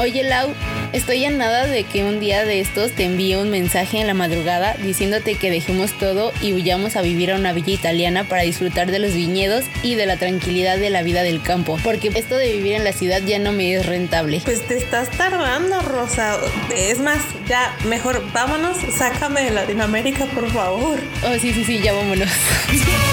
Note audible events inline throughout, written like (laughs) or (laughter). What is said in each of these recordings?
Oye, Lau, estoy a nada de que un día de estos te envíe un mensaje en la madrugada diciéndote que dejemos todo y huyamos a vivir a una villa italiana para disfrutar de los viñedos y de la tranquilidad de la vida del campo. Porque esto de vivir en la ciudad ya no me es rentable. Pues te estás tardando, Rosa. Es más, ya mejor vámonos, sácame de Latinoamérica, por favor. Oh, sí, sí, sí, ya vámonos. (laughs)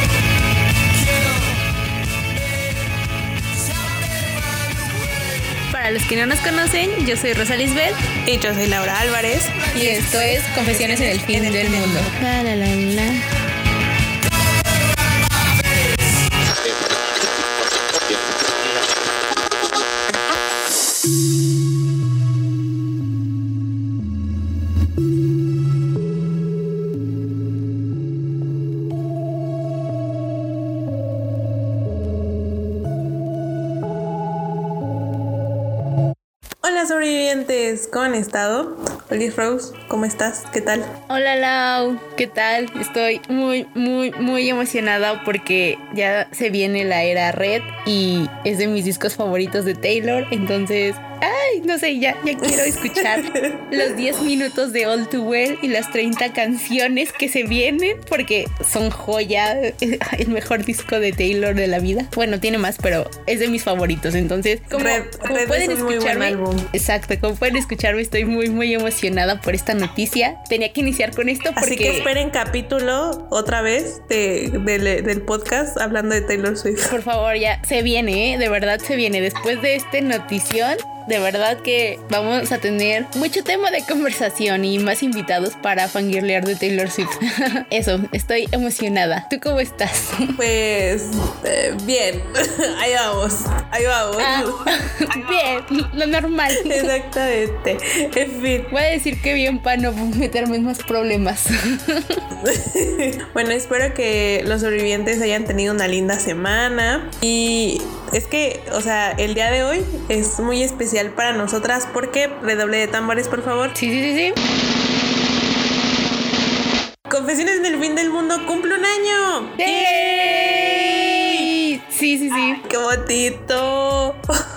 Para los que no nos conocen, yo soy Rosa Lisbeth. Y yo soy Laura Álvarez. Y esto es Confesiones en el Fin del Mundo. La, la, la, ¿cómo han estado? Hola Rose, ¿cómo estás? ¿Qué tal? Hola Lau, ¿qué tal? Estoy muy, muy, muy emocionada porque ya se viene la era Red y es de mis discos favoritos de Taylor, entonces ay, no sé, ya, ya quiero escuchar (laughs) los 10 minutos de All Too Well y las 30 canciones que se vienen porque son joya, (laughs) el mejor disco de Taylor de la vida. Bueno, tiene más, pero es de mis favoritos. Entonces, como, pueden escucharme, exacto, como pueden escucharme, estoy muy, muy emocionada por esta noticia. Tenía que iniciar con esto porque... Así que esperen capítulo otra vez del podcast hablando de Taylor Swift. Por favor, ya se viene, ¿eh? de verdad se viene. Después de esta notición, de verdad que vamos a tener mucho tema de conversación y más invitados para fangirlear de Taylor Swift. (laughs) Eso, estoy emocionada. ¿Tú cómo estás? Pues eh, bien, (laughs) ahí vamos, ahí vamos. Ah, (laughs) bien, lo normal. Exactamente. En fin. Voy a decir que bien para no meterme en más problemas. bueno, espero que los sobrevivientes hayan tenido una linda semana y es que, o sea, el día de hoy es muy especial para nosotras porque redoble de tambores, por favor. Sí, sí, sí, sí. Confesiones del fin del mundo cumple un año. ¡Yay! Sí, sí, sí. ¡Qué bonito! (laughs)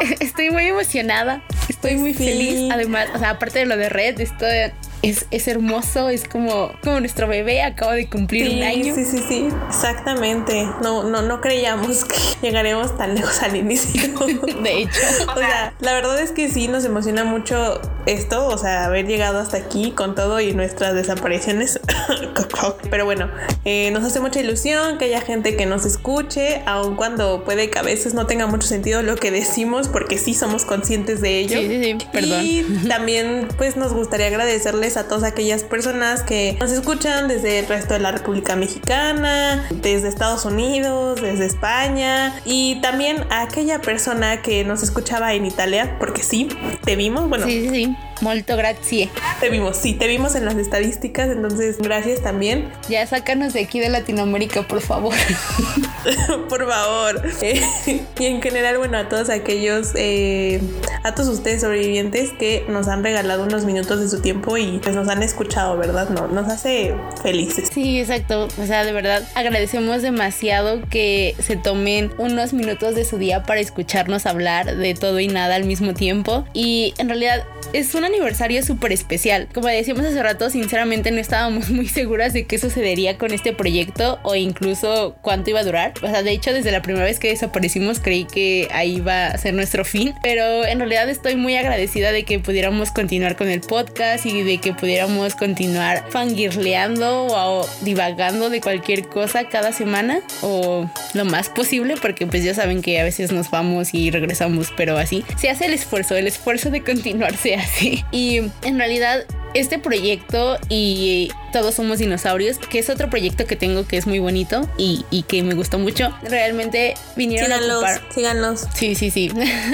(laughs) Estoy muy emocionada. Estoy muy feliz. Además, o sea, aparte de lo de Red, estoy es, es, hermoso, es como, como nuestro bebé acaba de cumplir un año. Sí, sí, sí, exactamente. No, no, no creíamos (laughs) que llegaremos tan lejos al inicio. (laughs) De hecho. (laughs) o sea, la verdad es que sí nos emociona mucho esto, o sea, haber llegado hasta aquí con todo y nuestras desapariciones. Pero bueno, eh, nos hace mucha ilusión que haya gente que nos escuche, aun cuando puede que a veces no tenga mucho sentido lo que decimos, porque sí somos conscientes de ello. Sí, sí, sí, perdón. Y también, pues, nos gustaría agradecerles a todas aquellas personas que nos escuchan desde el resto de la República Mexicana, desde Estados Unidos, desde España y también a aquella persona que nos escuchaba en Italia, porque sí, te vimos, bueno. Sí, sí. Molto grazie. Te vimos, sí, te vimos en las estadísticas, entonces gracias también. Ya sácanos de aquí de Latinoamérica, por favor. (laughs) por favor. Eh, y en general, bueno, a todos aquellos, eh, a todos ustedes sobrevivientes que nos han regalado unos minutos de su tiempo y pues nos han escuchado, ¿verdad? No, nos hace felices. Sí, exacto. O sea, de verdad agradecemos demasiado que se tomen unos minutos de su día para escucharnos hablar de todo y nada al mismo tiempo. Y en realidad es un aniversario súper especial. Como decíamos hace rato, sinceramente no estábamos (laughs) muy seguras de qué sucedería con este proyecto o incluso cuánto iba a durar. O sea, de hecho, desde la primera vez que desaparecimos creí que ahí iba a ser nuestro fin. Pero en realidad estoy muy agradecida de que pudiéramos continuar con el podcast y de que pudiéramos continuar fangirleando o divagando de cualquier cosa cada semana o lo más posible porque pues ya saben que a veces nos vamos y regresamos, pero así se hace el esfuerzo, el esfuerzo de continuarse así. Y en realidad este proyecto y Todos Somos Dinosaurios, que es otro proyecto que tengo que es muy bonito y, que me gustó mucho, realmente vinieron a ocupar. Síganlos. Sí, sí, sí.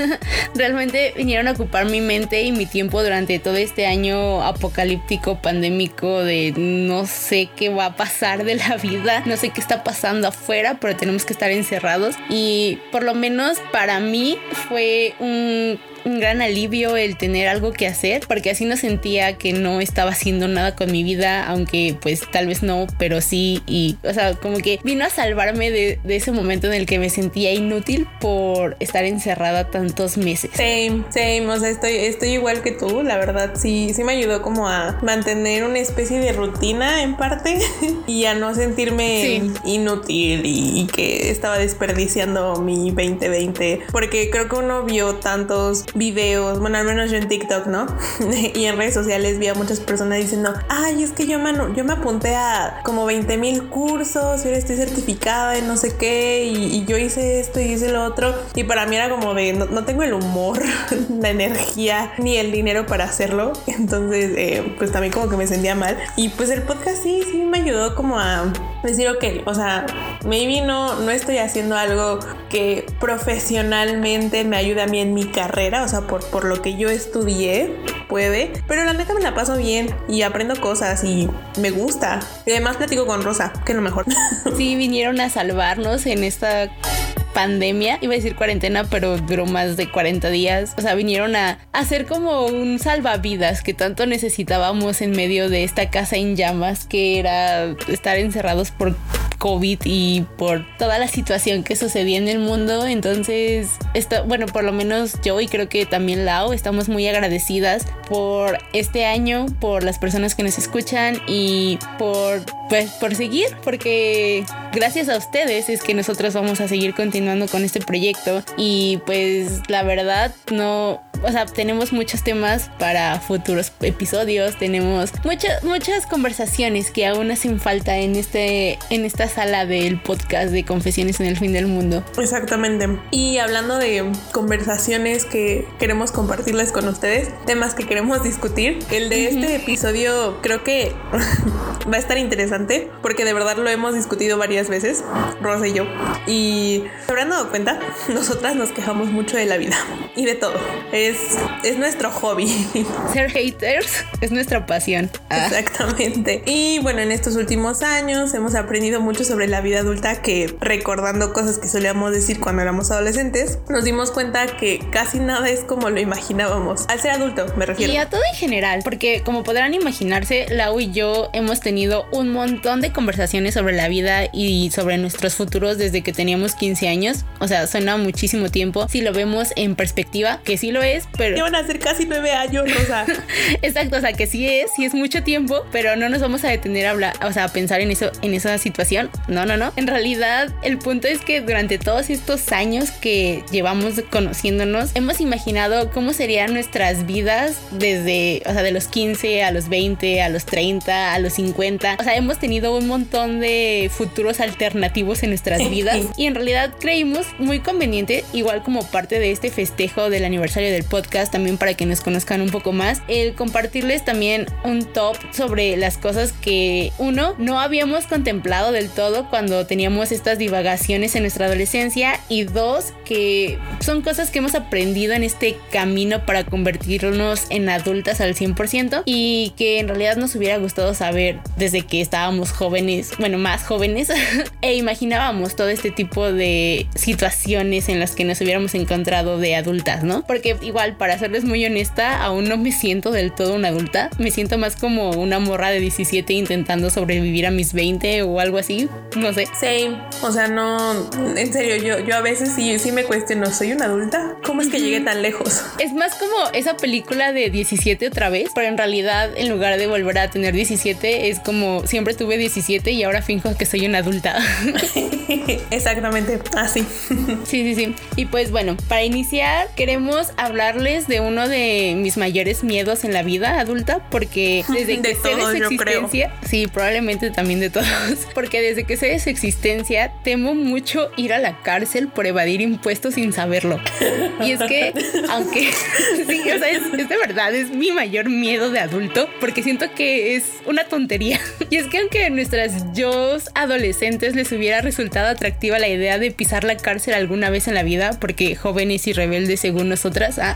(laughs) realmente vinieron a ocupar mi mente y mi tiempo durante todo este año apocalíptico, pandémico, de no sé qué va a pasar de la vida, no sé qué está pasando afuera, pero tenemos que estar encerrados. Y por lo menos para mí fue un un gran alivio el tener algo que hacer, porque así no sentía que no estaba haciendo nada con mi vida, aunque pues tal vez no, pero sí, y o sea, como que vino a salvarme de, de ese momento en el que me sentía inútil por estar encerrada tantos meses. Same, same, o sea, estoy, estoy igual que tú, la verdad, sí, sí me ayudó como a mantener una especie de rutina en parte (laughs) y a no sentirme inútil y, que estaba desperdiciando mi 2020, porque creo que uno vio tantos videos, bueno, al menos yo en TikTok, ¿no? (laughs) y en redes sociales vi a muchas personas diciendo, ay, es que yo me, yo me apunté a como 20 mil cursos y ahora estoy certificada y no sé qué, y, yo hice esto y hice lo otro, y para mí era como de, no, tengo el humor, (laughs) la energía, ni el dinero para hacerlo, entonces, eh, pues también como que me sentía mal, y pues el podcast sí, sí me ayudó como a decir, ok, o sea, maybe no, no estoy haciendo algo que profesionalmente me ayude a mí en mi carrera, o sea, por, por lo que yo estudié, puede, pero la neta me la paso bien y aprendo cosas y me gusta. Y además platico con Rosa, que es lo mejor. Sí, vinieron a salvarnos en esta pandemia, iba a decir cuarentena, pero duró más de 40 días. O sea, vinieron a hacer como un salvavidas que tanto necesitábamos en medio de esta casa en llamas, que era estar encerrados por COVID y por toda la situación que sucedía en el mundo. Entonces, esto, bueno, por lo menos yo y creo que también Lau estamos muy agradecidas por este año, por las personas que nos escuchan y por, pues, por seguir, porque gracias a ustedes es que nosotros vamos a seguir continuando con este proyecto y pues la verdad no o sea, tenemos muchos temas para futuros episodios, tenemos muchas muchas conversaciones que aún hacen falta en este en esta sala del podcast de Confesiones en el fin del mundo. Exactamente. Y hablando de conversaciones que queremos compartirles con ustedes, temas que queremos discutir, el de este episodio creo que (laughs) va a estar interesante porque de verdad lo hemos discutido varias veces, Rosa y yo. Y se habrán dado cuenta, (laughs) nosotras nos quejamos mucho de la vida y de todo es, nuestro hobby. (laughs) Ser haters es nuestra pasión. Ah. Exactamente. Y bueno, en estos últimos años hemos aprendido mucho sobre la vida adulta que recordando cosas que solíamos decir cuando éramos adolescentes, nos dimos cuenta que casi nada es como lo imaginábamos. Al ser adulto, me refiero. Y a todo en general, porque como podrán imaginarse, Lau y yo hemos tenido un montón de conversaciones sobre la vida y sobre nuestros futuros desde que teníamos 15 años. O sea, suena muchísimo tiempo si lo vemos en perspectiva, que sí lo es, pero... Van a ser casi nueve años, Rosa. (laughs) Exacto, o sea que sí es, sí es mucho tiempo, pero no nos vamos a detener a hablar, o sea, a pensar en eso, en esa situación. No, no, no. En realidad, el punto es que durante todos estos años que llevamos conociéndonos, hemos imaginado cómo serían nuestras vidas desde, o sea, de los 15 a los 20, a los 30, a los 50. O sea, hemos tenido un montón de futuros alternativos en nuestras vidas (laughs) y en realidad creímos muy conveniente, igual como parte de este festejo del aniversario del podcast también para que nos conozcan un poco más, el compartirles también un top sobre las cosas que uno no habíamos contemplado del todo cuando teníamos estas divagaciones en nuestra adolescencia y dos que son cosas que hemos aprendido en este camino para convertirnos en adultas al 100% y que en realidad nos hubiera gustado saber desde que estábamos jóvenes, bueno, más jóvenes (laughs) e imaginábamos todo este tipo de situaciones en las que nos hubiéramos encontrado de adultas, ¿no? Porque igual para serles muy honesta, aún no me siento del todo una adulta. Me siento más como una morra de 17 intentando sobrevivir a mis 20 o algo así. No sé. Same. O sea, no, en serio, yo, yo a veces sí, sí me cuestiono, ¿soy una adulta? ¿Cómo es que llegué tan lejos? (laughs) Es más como esa película de 17 otra vez, pero en realidad en lugar de volver a tener 17 es como siempre tuve 17 y ahora finjo que soy una adulta. (laughs) Exactamente, así. (laughs) sí, sí, sí. Y pues bueno, para iniciar queremos hablar de uno de mis mayores miedos en la vida adulta, porque (laughs) desde que sé de su existencia, sí, probablemente también de todos, (laughs) porque desde que sé de su existencia, temo mucho ir a la cárcel por evadir impuestos sin saberlo. Y es que, (laughs) aunque, sí, o sea, es, de verdad, es mi mayor miedo de adulto, porque siento que es una tontería. Y es que aunque a nuestras yo adolescentes les hubiera resultado atractiva la idea de pisar la cárcel alguna vez en la vida, porque jóvenes y rebeldes según nosotras, ah,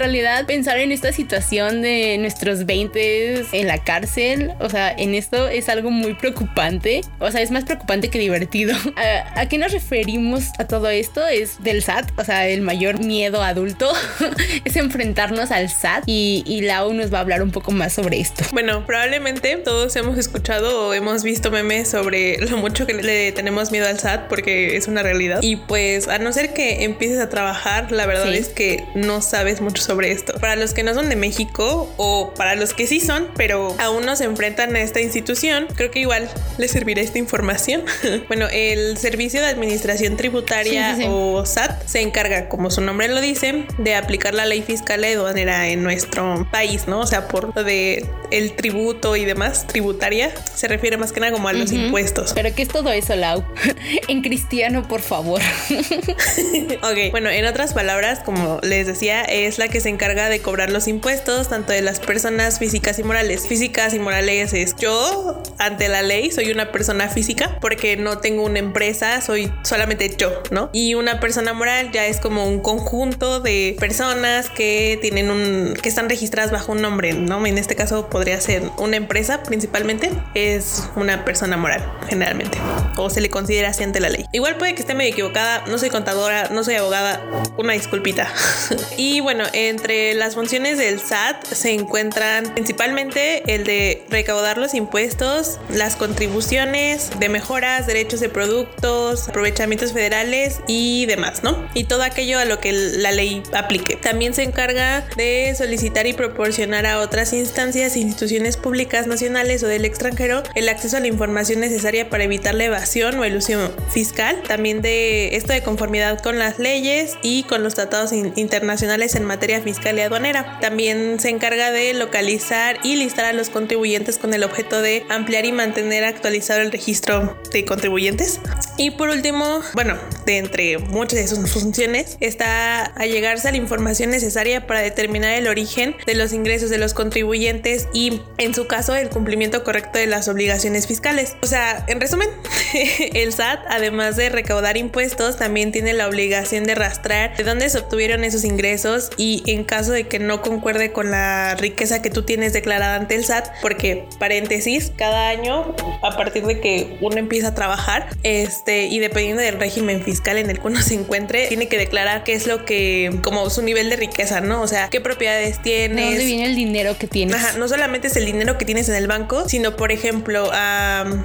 realidad pensar en esta situación de nuestros 20 en la cárcel, o sea, en esto es algo muy preocupante. O sea, es más preocupante que divertido. (laughs) ¿A, qué nos referimos a todo esto? Es del SAT, o sea, el mayor miedo adulto (laughs) es enfrentarnos al SAT y, y Lau nos va a hablar un poco más sobre esto. Bueno, probablemente todos hemos escuchado o hemos visto memes sobre lo mucho que le tenemos miedo al SAT porque es una realidad. Y pues a no ser que empieces a trabajar, la verdad es que no sabes mucho sobre esto. Para los que no son de México o para los que sí son, pero aún no se enfrentan a esta institución, creo que igual les servirá esta información. (laughs) bueno, el Servicio de Administración Tributaria o SAT se encarga, como su nombre lo dice, de aplicar la ley fiscal y aduanera en nuestro país, ¿no? O sea, por lo de el tributo y demás, tributaria, se refiere más que nada como a los impuestos. Pero ¿qué es todo eso, Lau? (laughs) en cristiano, por favor. (laughs) ok, bueno, en otras palabras, como les decía, es la que se encarga de cobrar los impuestos tanto de las personas físicas y morales. Físicas y morales es yo, ante la ley, soy una persona física porque no tengo una empresa, soy solamente yo, ¿no? Y una persona moral ya es como un conjunto de personas que tienen un, que están registradas bajo un nombre, ¿no? En este caso podría ser una empresa principalmente, es una persona moral generalmente, o se le considera así ante la ley. Igual puede que esté medio equivocada, no soy contadora, no soy abogada, una disculpita. (laughs) y bueno, entre las funciones del SAT se encuentran principalmente el de recaudar los impuestos, las contribuciones de mejoras, derechos de productos, aprovechamientos federales y demás, ¿no? Y todo aquello a lo que la ley aplique. También se encarga de solicitar y proporcionar a otras instancias e instituciones públicas nacionales o del extranjero el acceso a la información necesaria para evitar la evasión o ilusión fiscal. También de esto de conformidad con las leyes y con los tratados internacionales en materia fiscal y aduanera. También se encarga de localizar y listar a los contribuyentes con el objeto de ampliar y mantener actualizado el registro de contribuyentes. Y por último, bueno, de entre muchas de sus funciones, está a llegarse a la información necesaria para determinar el origen de los ingresos de los contribuyentes y, en su caso, el cumplimiento correcto de las obligaciones fiscales. O sea, en resumen, (laughs) el SAT, además de recaudar impuestos, también tiene la obligación de rastrear de dónde se obtuvieron esos ingresos y en caso de que no concuerde con la riqueza que tú tienes declarada ante el SAT, porque paréntesis, cada año a partir de que uno empieza a trabajar, este y dependiendo del régimen fiscal en el que uno se encuentre, tiene que declarar qué es lo que como su nivel de riqueza, ¿no? O sea, qué propiedades tienes, ¿De dónde viene el dinero que tienes? Ajá, no solamente es el dinero que tienes en el banco, sino por ejemplo,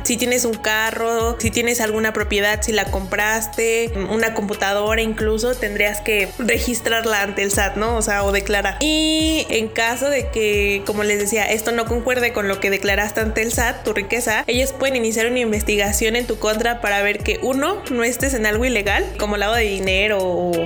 si tienes un carro, si tienes alguna propiedad, si la compraste, una computadora incluso, tendrías que registrarla ante el SAT, ¿no? O sea, o declarar. Y en caso de que, como les decía, esto no concuerde con lo que declaraste ante el SAT, tu riqueza, ellos pueden iniciar una investigación en tu contra para ver que uno, no estés en algo ilegal, como lavado de dinero (laughs) o,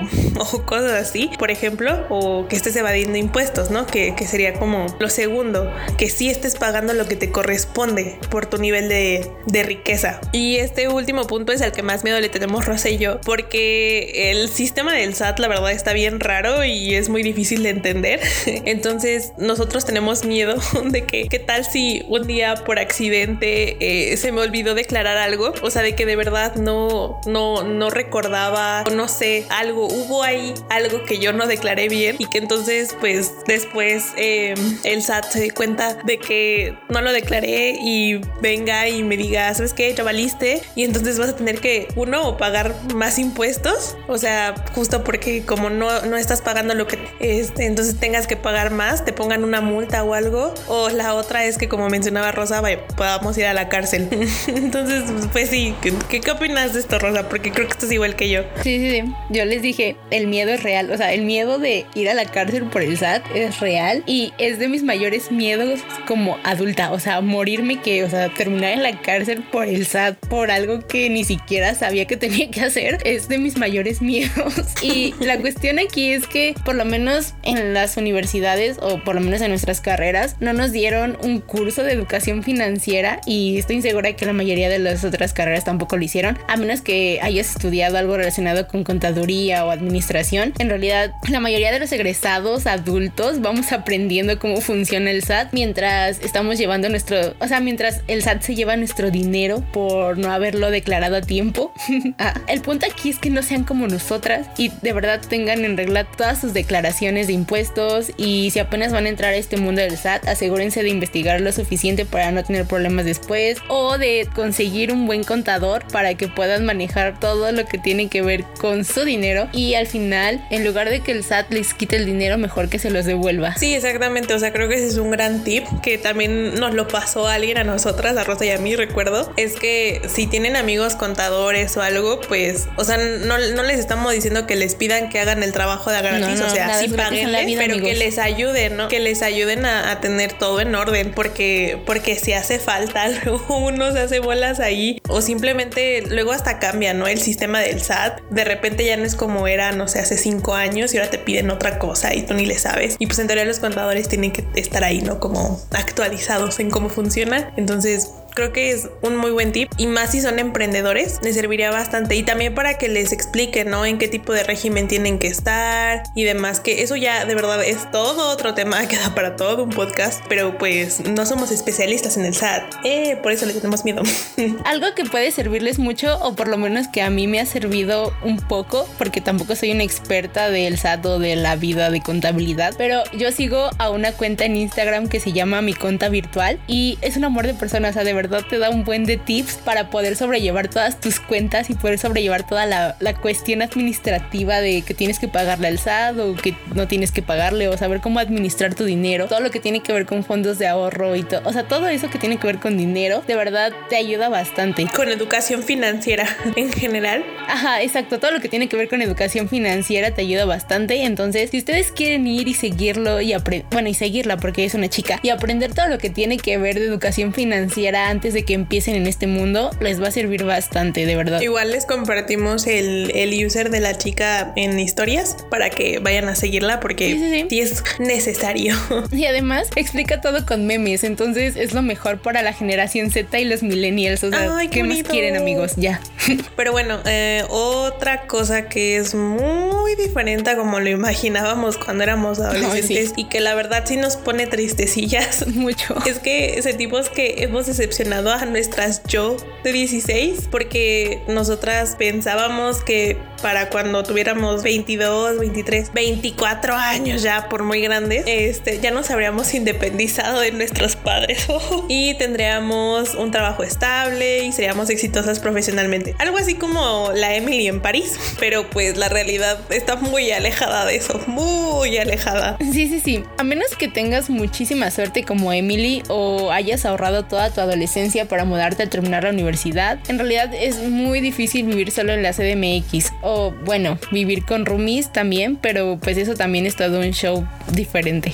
cosas así, por ejemplo, o que estés evadiendo impuestos, ¿no? Que, que sería como lo segundo, que sí estés pagando lo que te corresponde por tu nivel de, de riqueza. Y este último punto es el que más miedo le tenemos Rosa y yo, porque el sistema del SAT, la verdad, está bien raro y es muy difícil de entender. (laughs) Entonces, nosotros tenemos miedo (laughs) de que, ¿qué tal si un día por accidente eh, se me olvidó declarar algo? O sea, de que de verdad no, no, no recordaba, no sé, algo, hubo ahí algo que yo no declaré bien y que entonces, pues después em, el SAT se dé cuenta de que no lo declaré y venga y me diga, ¿sabes qué? Ya valiste y entonces vas a tener que, uno, pagar más impuestos, o sea, justo porque como no, no estás pagando lo que este, entonces tengas que pagar más, te pongan una multa o algo, o la otra es que como mencionaba Rosa, podamos ir a la cárcel. (laughs) entonces, pues sí, ¿qué, ¿qué, opinas de esto, Rosa? Porque creo que esto es igual que yo. Sí, sí, sí. Yo les dije, el miedo es real, o sea, el miedo de ir a la cárcel por el SAT es real y es de mis mayores miedos como adulta, o sea, morirme que, o sea, terminar en la cárcel por el SAT, por algo que ni siquiera sabía que tenía que hacer, es de mis mayores (laughs) miedos. Y la cuestión aquí es que por lo menos en las universidades o por lo menos en nuestras carreras no nos dieron un curso de educación financiera y estoy segura que la mayoría de las otras carreras tampoco lo hicieron, a menos que hayas estudiado estudiado algo relacionado con contaduría o administración, en realidad la mayoría de los egresados adultos vamos aprendiendo cómo funciona el SAT mientras estamos llevando nuestro, o sea, mientras el SAT se lleva nuestro dinero por no haberlo declarado a tiempo. (laughs) Ah, el punto aquí es que no sean como nosotras y de verdad tengan en regla todas sus declaraciones de impuestos y si apenas van a entrar a este mundo del SAT, asegúrense de investigar lo suficiente para no tener problemas después o de conseguir un buen contador para que puedan manejar todo lo que tiene que ver con su dinero y al final, en lugar de que el SAT les quite el dinero, mejor que se los devuelva. Sí, exactamente, o sea, creo que ese es un gran tip que también nos lo pasó alguien a nosotras, a Rosa y a mí, recuerdo, es que si tienen amigos contadores o algo, pues, o sea, no, no les estamos diciendo que les pidan que hagan el trabajo de gratis, o sea, pero que les ayuden, ¿no? Que les ayuden a, a, tener todo en orden, porque, porque si hace falta, (laughs) luego uno se hace bolas ahí, o simplemente luego hasta cambia, ¿no? El sistema del SAT, de repente ya no es como era, no sé, hace cinco años y ahora te piden otra cosa y tú ni le sabes. Y pues en teoría los contadores tienen que estar ahí, ¿no? Como actualizados en cómo funciona. Entonces, creo que es un muy buen tip. Y más si son emprendedores les serviría bastante. Y también para que les expliquen no en qué tipo de régimen tienen que estar y demás que eso ya de verdad es todo otro tema (laughs) que da para todo un podcast. Pero pues no somos especialistas en el SAT. Eh, por eso le tenemos miedo. (laughs) Algo que puede servirles mucho o por lo menos que a mí me ha servido un poco porque tampoco soy una experta del SAT o de la vida de contabilidad pero yo sigo a una cuenta en Instagram que se llama mi cuenta virtual y es un amor de persona. O de verdad te da un buen de tips para poder sobrellevar todas tus cuentas y poder sobrellevar toda la, la cuestión administrativa de que tienes que pagarle al SAT o que no tienes que pagarle o saber cómo administrar tu dinero, todo lo que tiene que ver con fondos de ahorro y todo, o sea, todo eso que tiene que ver con dinero, de verdad te ayuda bastante. Con educación financiera (laughs) en general. Ajá, exacto, todo lo que tiene que ver con educación financiera te ayuda bastante, entonces si ustedes quieren ir y seguirlo y aprender, bueno, y seguirla porque es una chica y aprender todo lo que tiene que ver de educación financiera antes de que empiecen en este mundo, les va a servir bastante, de verdad. Igual les compartimos el, el user de la chica en historias para que vayan a seguirla porque sí, sí, es necesario. (laughs) Y además explica todo con memes, entonces es lo mejor para la generación Z y los millennials. O sea, Ay, qué, ¿qué más quieren amigos? Ya. (laughs) Pero bueno, eh, otra cosa que es muy diferente a como lo imaginábamos cuando éramos adolescentes y que la verdad sí nos pone tristecillas (laughs) mucho. Es que sentimos que hemos decepcionado a nuestras yo de 16 porque nosotras pensábamos que para cuando tuviéramos 22, 23, 24 años ya por muy grandes, este, ya nos habríamos independizado de nuestros padres (laughs) y tendríamos un trabajo estable y seríamos exitosas profesionalmente. Algo así como la Emily en París, pero pues la realidad está muy alejada de eso, muy alejada. Sí, sí, sí. A menos que tengas muchísima suerte como Emily o hayas ahorrado toda tu adolescencia para mudarte al terminar la universidad, en realidad es muy difícil vivir solo en la CDMX. O bueno, vivir con roomies también, pero pues eso también es todo un show diferente.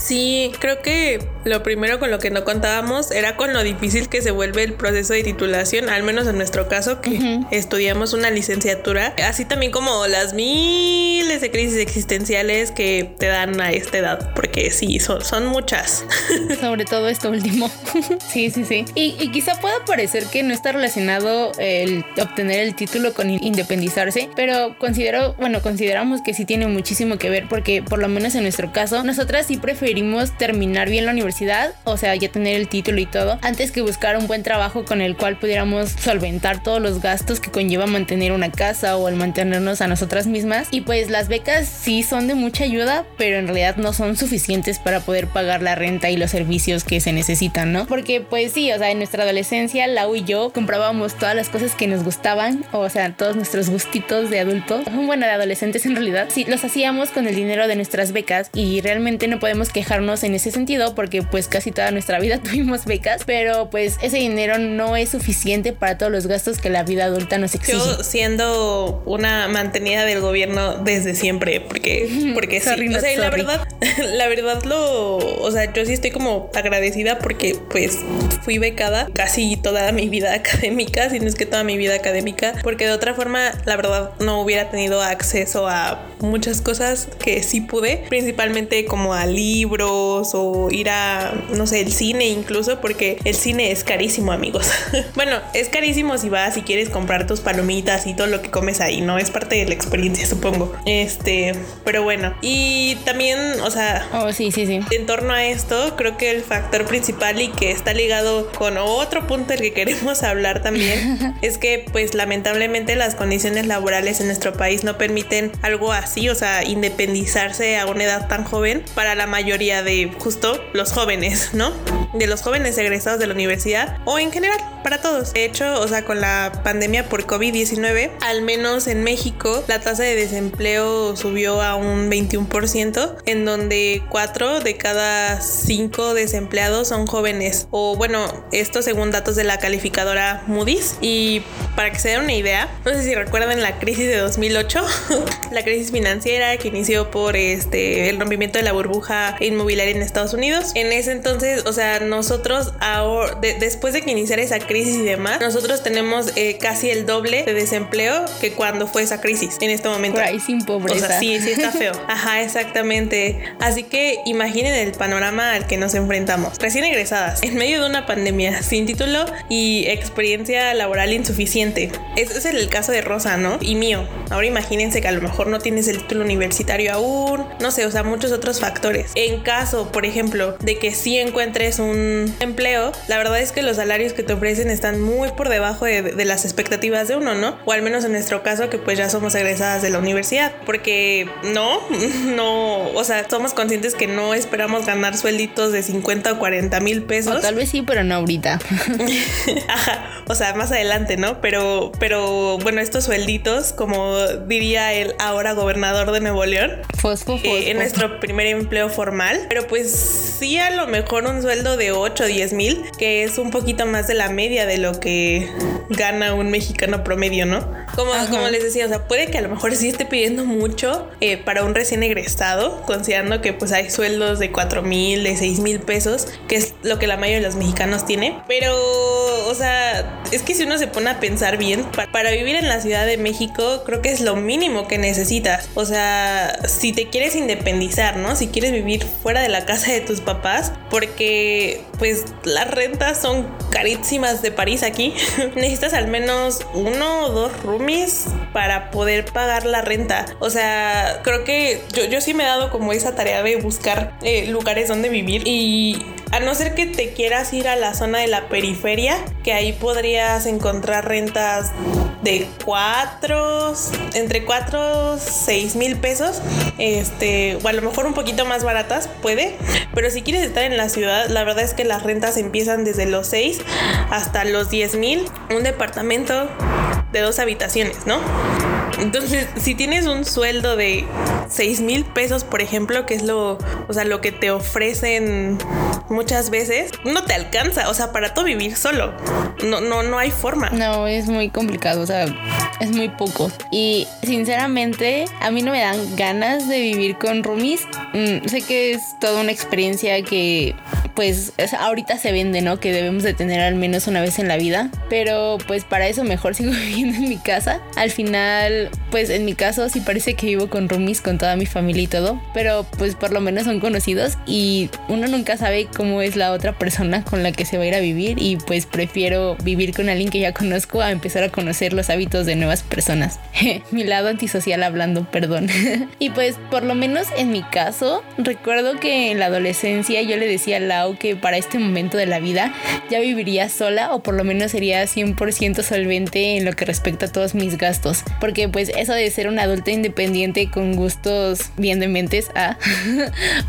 Sí, creo que lo primero con lo que no contábamos era con lo difícil que se vuelve el proceso de titulación, al menos en nuestro caso, que uh -huh. estudiamos una licenciatura, así también como las miles de crisis existenciales que te dan a esta edad, porque sí, son, son muchas. (laughs) Sobre todo esto último. (laughs) sí, sí, sí. Y, y, quizá pueda parecer que no está relacionado el obtener el título con independizarse, pero considero, bueno, consideramos que sí tiene muchísimo que ver porque por lo menos en nuestro caso, nosotras sí preferimos terminar bien la universidad, o sea, ya tener el título y todo, antes que buscar un buen trabajo con el cual pudiéramos solventar todos los gastos que conlleva mantener una casa o el mantenernos a nosotras mismas. Y pues las becas sí son de mucha ayuda, pero en realidad no son suficientes para poder pagar la renta y los servicios que se necesitan, ¿no? Porque pues sí, o sea, en nuestra adolescencia, Lau y yo comprábamos todas las cosas que nos gustaban, o sea, todos nuestros gustitos de adultos, (laughs) bueno, de adolescentes en realidad, sí, los hacíamos con el dinero de nuestras becas y realmente no podemos quejarnos en ese sentido porque pues casi toda nuestra vida (laughs) tuvimos becas, pero pues ese dinero no es suficiente para todos los gastos que la vida adulta nos exige. Yo siendo una mantenida del gobierno desde siempre, porque, porque sorry, sí, o sea, la verdad, (laughs) la verdad lo, o sea, yo sí estoy como agradecida porque pues fui becada casi toda mi vida académica, si no es que toda mi vida académica, porque de otra forma, la verdad, no hubiera tenido acceso a muchas cosas que sí pude, principalmente como a libros o ir a, no sé, el cine incluso, porque el cine es carísimo, amigos. (laughs) bueno, es carísimo si vas y quieres comprar tus palomitas y todo lo que comes ahí, ¿no? Es parte de la experiencia, (laughs) supongo. Este, pero bueno. Y también, o sea, oh, sí, sí, sí. En torno a esto, creo que el factor principal y que está ligado con otro punto del que queremos (laughs) hablar también es que, pues, lamentablemente las condiciones laborales en nuestro país no permiten algo así, o sea, independizarse a una edad tan joven para la mayoría de justo los jóvenes, ¿no? De los jóvenes egresados de la universidad o en general para todos. De hecho, o sea, con la pandemia por COVID-19, al menos en México, la tasa de desempleo subió a un 21%, en donde 4 de cada 5 desempleados son jóvenes. O bueno, esto según datos de la calificadora Moody's. Y para que se den una idea, no sé si recuerdan la crisis de 2008, (laughs) la crisis financiera que inició por este el rompimiento de la burbuja inmobiliaria en Estados Unidos. En ese entonces, o sea, nosotros ahora, después de que iniciara esa crisis y demás, nosotros tenemos eh, casi el doble de desempleo que cuando fue esa crisis en este momento. Por ahí sin pobreza. O sea, sí, sí está feo. (laughs) Ajá, exactamente. Así que imaginen el panorama al que nos enfrentamos. Recién egresadas, en medio de una pandemia, sin título y experiencia laboral insuficiente. Ese es el caso de Rosa, ¿no? Y mío. Ahora imagínense que a lo mejor no tienes el título universitario aún, no sé, o sea, muchos otros factores. En caso, por ejemplo, de que sí encuentres un empleo, la verdad es que los salarios que te ofrecen están muy por debajo de, las expectativas de uno, ¿no? O al menos en nuestro caso, que pues ya somos egresadas de la universidad, porque no, (laughs) no, o sea, somos conscientes que no esperamos ganar suelditos de 50 o 40 mil pesos. O tal vez sí, pero no ahorita. (laughs) Ajá, o sea, más adelante, ¿no? Pero, pero bueno, estos suelditos, como diría el ahora gobernador de Nuevo León, fosfo, eh, en nuestro primer empleo formal, pero pues sí a lo mejor un sueldo de 8 o 10 mil, que es un poquito más de la media de lo que gana un mexicano promedio, ¿no? Como, como les decía, o sea, puede que a lo mejor sí esté pidiendo mucho eh, para un recién egresado, considerando que pues hay sueldos de 4 mil, de 6 mil pesos, que es lo que la mayoría de los mexicanos tiene, pero, o sea, es que si uno se pone a pensar bien, para vivir en la Ciudad de México, creo que es lo mínimo que necesitas. O sea, si te quieres independizar, ¿no? Si quieres vivir fuera de la casa de tus papás, porque pues las rentas son carísimas de París aquí, (laughs) necesitas al menos uno o dos roomies para poder pagar la renta. O sea, creo que yo, yo sí me he dado como esa tarea de buscar eh, lugares donde vivir y a no ser que te quieras ir a la zona de la periferia, que ahí podrías encontrar rentas de 4, entre 4, 6 mil pesos, este, o a lo mejor un poquito más baratas, puede, pero si quieres estar en la ciudad, la verdad es que las rentas empiezan desde los 6 hasta los 10 mil, un departamento de dos habitaciones, ¿no? Entonces, si tienes un sueldo de 6 mil pesos, por ejemplo, que es lo, o sea, lo que te ofrecen muchas veces, no te alcanza, o sea, para todo vivir solo. No, no, no hay forma. No, es muy complicado, o sea, es muy poco. Y sinceramente, a mí no me dan ganas de vivir con roomies. Mm, sé que es toda una experiencia que pues ahorita se vende, ¿no? Que debemos de tener al menos una vez en la vida. Pero pues para eso mejor (laughs) sigo viviendo en mi casa. Al final, pues en mi caso sí parece que vivo con roomies, con toda mi familia y todo. Pero pues por lo menos son conocidos y uno nunca sabe cómo es la otra persona con la que se va a ir a vivir. Y pues prefiero vivir con alguien que ya conozco a empezar a conocer los hábitos de nuevas personas. (laughs) mi lado antisocial hablando, perdón. (laughs) y pues por lo menos en mi caso, recuerdo que en la adolescencia yo le decía a Lau que para este momento de la vida ya viviría sola o por lo menos sería 100% solvente en lo que respecta a todos mis gastos. Porque pues eso de ser una adulta independiente con gustos bien dementes a ah,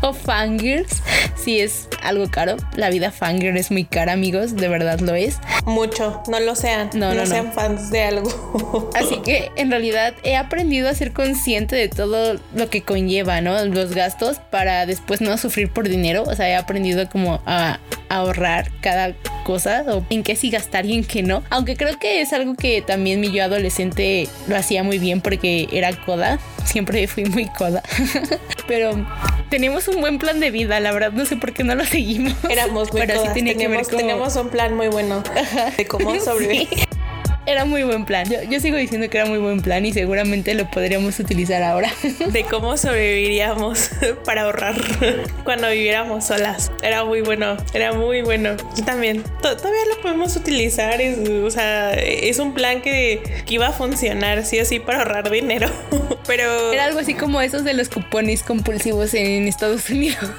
(laughs) o fangirls, sí es algo caro. La vida fangirl es muy cara, amigos, de verdad lo es. Mucho, no lo sean, no, no, sean fans de algo. (laughs) Así que en realidad he aprendido a ser consciente de todo lo que conlleva, ¿no? Los gastos para después no sufrir por dinero. O sea, he aprendido como a ahorrar cada cosa o en qué sí gastar y en qué no. Aunque creo que es algo que también mi yo adolescente lo hacía muy bien porque era coda. Siempre (laughs) fui muy coda. (laughs) Pero tenemos un buen plan de vida, la verdad no sé por qué no lo seguimos. Éramos muy Pero sí tenía que ver como... tenemos un plan muy bueno de cómo (laughs) sobrevivir. Era muy buen plan. Yo, yo, sigo diciendo que era muy buen plan y seguramente lo podríamos utilizar ahora. (laughs) De cómo sobreviviríamos (laughs) para ahorrar (laughs) cuando viviéramos solas. Era muy bueno, era muy bueno. Yo también. Todavía lo podemos utilizar. Es, o sea, es un plan que, que iba a funcionar sí o sí para ahorrar dinero. Pero... Era algo así como esos de los cupones compulsivos en Estados Unidos.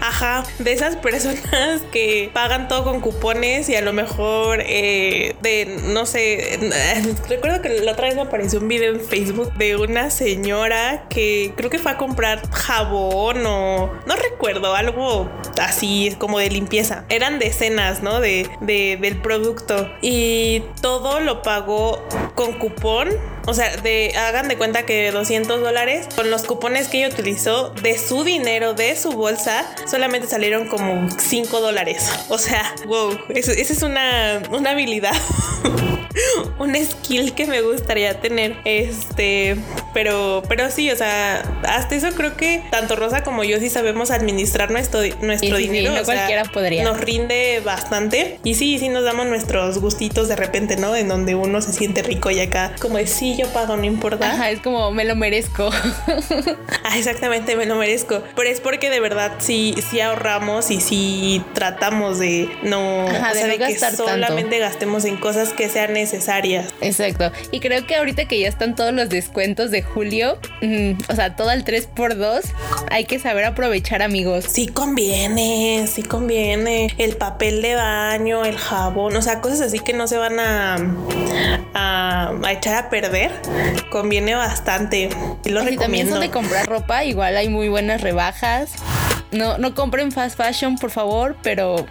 Ajá, de esas personas que pagan todo con cupones y a lo mejor eh, de, no sé, (laughs) recuerdo que la otra vez me apareció un video en Facebook de una señora que creo que fue a comprar jabón o no recuerdo, algo así como de limpieza. Eran decenas, ¿no? De, de del producto y todo lo pagó con cupón o sea, de, hagan de cuenta que 200 dólares con los cupones que ella utilizó de su dinero, de su bolsa, solamente salieron como 5 dólares. O sea, wow, esa es una, una habilidad. (laughs) un skill que me gustaría tener. Este, pero, pero sí, o sea, hasta eso creo que tanto Rosa como yo sí sabemos administrar nuestro, nuestro dinero. no cualquiera podría. Nos rinde bastante. Y sí, sí nos damos nuestros gustitos de repente, ¿no? En donde uno se siente rico y acá, como de sí, yo pago, no importa. Ajá, es como me lo merezco. (laughs) ah, exactamente, me lo merezco. Pero es porque de verdad sí, sí ahorramos y sí tratamos de no, Ajá, de, no que solamente gastemos en cosas que sean necesarias. Exacto. Y creo que ahorita que ya están todos los descuentos de julio, o sea, todo el 3x2, hay que saber aprovechar, amigos. Sí conviene, sí conviene. El papel de baño, el jabón, o sea, cosas así que no se van a, a, echar a perder. Conviene bastante. Y lo recomiendo. también son de comprar ropa, igual hay muy buenas rebajas. No, no compren fast fashion, por favor, pero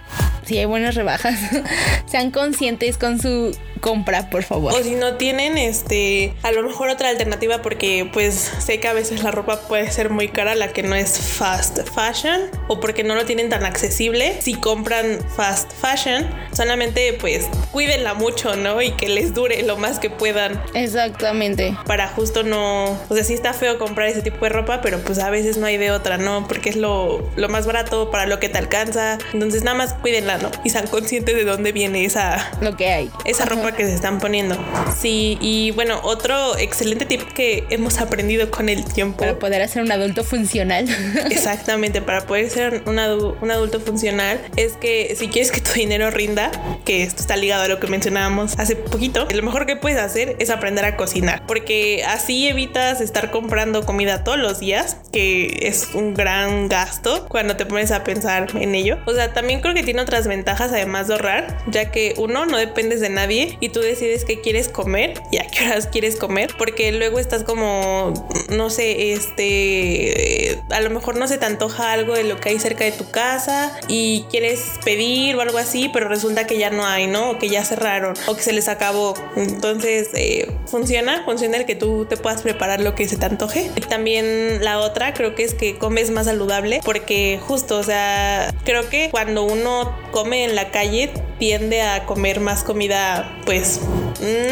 si hay buenas rebajas, (laughs) sean conscientes con su compra, por favor. O si no tienen, este, a lo mejor otra alternativa, porque pues sé que a veces la ropa puede ser muy cara, la que no es fast fashion, o porque no lo tienen tan accesible. Si compran fast fashion, solamente pues cuídenla mucho, ¿no? Y que les dure lo más que puedan. Exactamente. Para justo no, o sea, sí está feo comprar ese tipo de ropa, pero pues a veces no hay de otra, ¿no? Porque es lo, lo más barato para lo que te alcanza. Entonces nada más cuídenla, ¿no? Y sean conscientes de dónde viene esa... Lo que hay. Esa ropa que se están poniendo. Sí, y bueno, otro excelente tip que hemos aprendido con el tiempo. Para poder hacer un adulto funcional. (laughs) Exactamente, para poder ser un, un adulto funcional es que si quieres que tu dinero rinda, que esto está ligado a lo que mencionábamos hace poquito, lo mejor que puedes hacer es aprender a cocinar, porque así evitas estar comprando comida todos los días, que es un gran gasto cuando te pones a pensar en ello. O sea, también creo que tiene otras ventajas además de ahorrar, ya que uno no dependes de nadie y tú decides qué quieres comer y a qué horas quieres comer, porque luego estás como, no sé, este, a lo mejor no se te antoja algo de lo que hay cerca de tu casa y quieres pedir o algo así, pero resulta que ya no hay, ¿no? O que ya cerraron o que se les acabó. Entonces, eh, funciona, funciona el que tú te puedas preparar lo que se te antoje. Y también la otra creo que es que comes más saludable porque justo, o sea, creo que cuando uno come en la calle tiende a comer más comida pues